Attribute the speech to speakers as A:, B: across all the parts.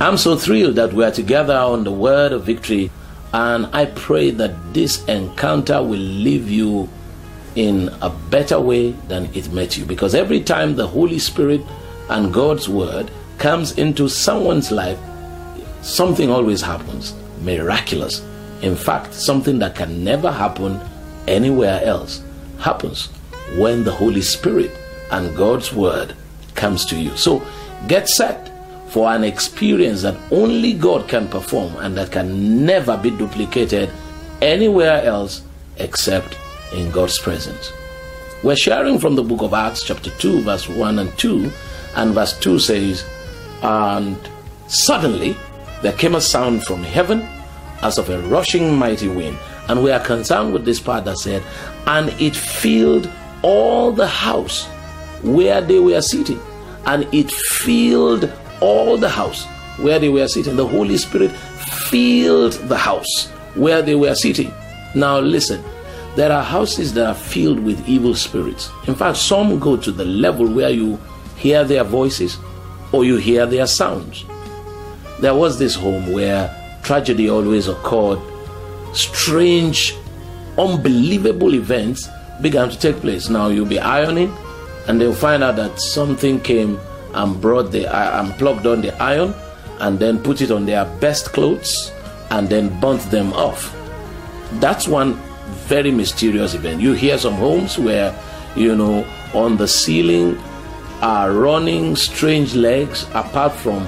A: I'm so thrilled that we are together on the word of victory, and I pray that this encounter will leave you in a better way than it met you. Because every time the Holy Spirit and God's word comes into someone's life, something always happens miraculous. In fact, something that can never happen anywhere else happens when the Holy Spirit and God's word comes to you. So get set for an experience that only God can perform and that can never be duplicated anywhere else except in God's presence. We're sharing from the book of Acts, chapter 2, verse 1 and 2, and verse 2 says, And suddenly there came a sound from heaven as of a rushing mighty wind. And we are concerned with this part that said, And it filled all the house where they were sitting. And it filled all the house where they were sitting. The Holy Spirit filled the house where they were sitting. Now, listen, there are houses that are filled with evil spirits. In fact, some go to the level where you hear their voices or you hear their sounds. There was this home where tragedy always occurred, strange, unbelievable events began to take place. Now you'll be ironing, and they'll find out that something came and brought the uh, and plugged on the iron and then put it on their best clothes and then burnt them off. That's one very mysterious event. You hear some homes where, you know, on the ceiling are running strange legs apart from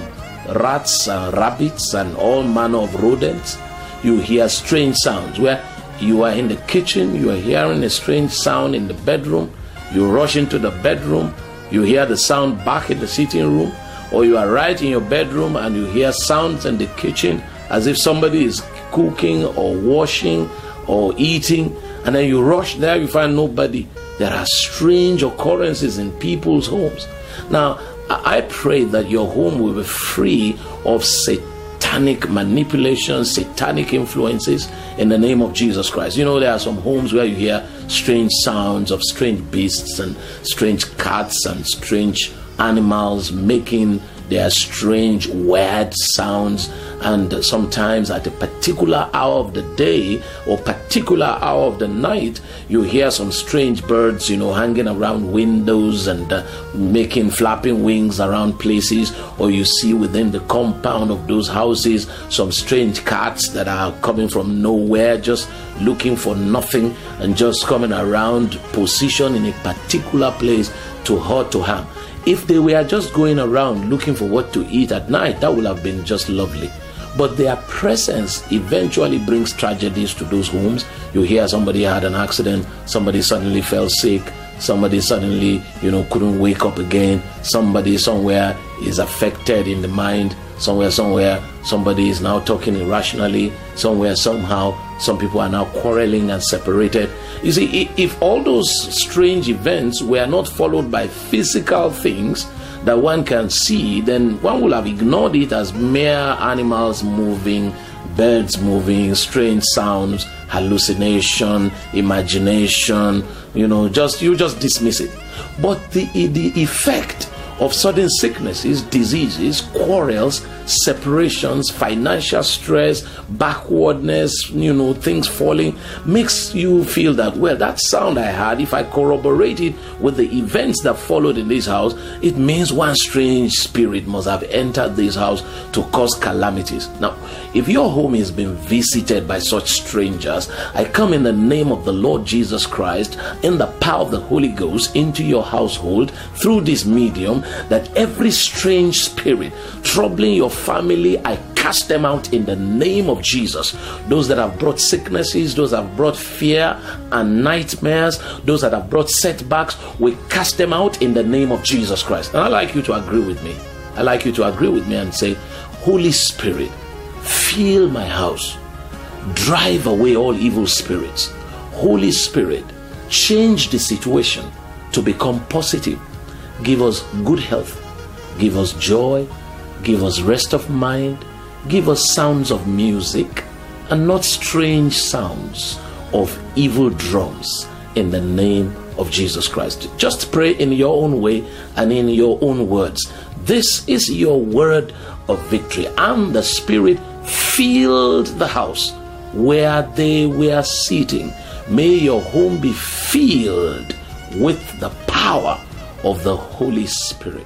A: rats and rabbits and all manner of rodents. You hear strange sounds where you are in the kitchen, you are hearing a strange sound in the bedroom, you rush into the bedroom, you hear the sound back in the sitting room, or you are right in your bedroom and you hear sounds in the kitchen as if somebody is cooking or washing or eating, and then you rush there, you find nobody. There are strange occurrences in people's homes. Now, I pray that your home will be free of satanic manipulations, satanic influences in the name of Jesus Christ. You know, there are some homes where you hear strange sounds of strange beasts and strange cats and strange animals making their strange, weird sounds and sometimes at a particular hour of the day or particular hour of the night you hear some strange birds you know hanging around windows and uh, making flapping wings around places or you see within the compound of those houses some strange cats that are coming from nowhere just looking for nothing and just coming around position in a particular place to hurt to harm if they were just going around looking for what to eat at night that would have been just lovely but their presence eventually brings tragedies to those homes. You hear somebody had an accident, somebody suddenly fell sick, somebody suddenly, you know, couldn't wake up again, somebody somewhere is affected in the mind, somewhere, somewhere, somebody is now talking irrationally, somewhere, somehow, some people are now quarreling and separated. You see, if all those strange events were not followed by physical things, that one can see, then one would have ignored it as mere animals moving, birds moving, strange sounds, hallucination, imagination, you know, just you just dismiss it. But the the effect of sudden sicknesses, diseases, quarrels, separations, financial stress, backwardness, you know, things falling, makes you feel that, well, that sound I had, if I corroborate it with the events that followed in this house, it means one strange spirit must have entered this house to cause calamities. Now, if your home is being visited by such strangers, I come in the name of the Lord Jesus Christ, in the power of the Holy Ghost, into your household through this medium, that every strange spirit troubling your family, I cast them out in the name of Jesus. Those that have brought sicknesses, those that have brought fear and nightmares, those that have brought setbacks, we cast them out in the name of Jesus Christ. And I'd like you to agree with me. I'd like you to agree with me and say, Holy Spirit, fill my house, drive away all evil spirits. Holy Spirit, change the situation to become positive. Give us good health, give us joy, Give us rest of mind. Give us sounds of music and not strange sounds of evil drums in the name of Jesus Christ. Just pray in your own way and in your own words. This is your word of victory. And the Spirit filled the house where they were sitting. May your home be filled with the power of the Holy Spirit.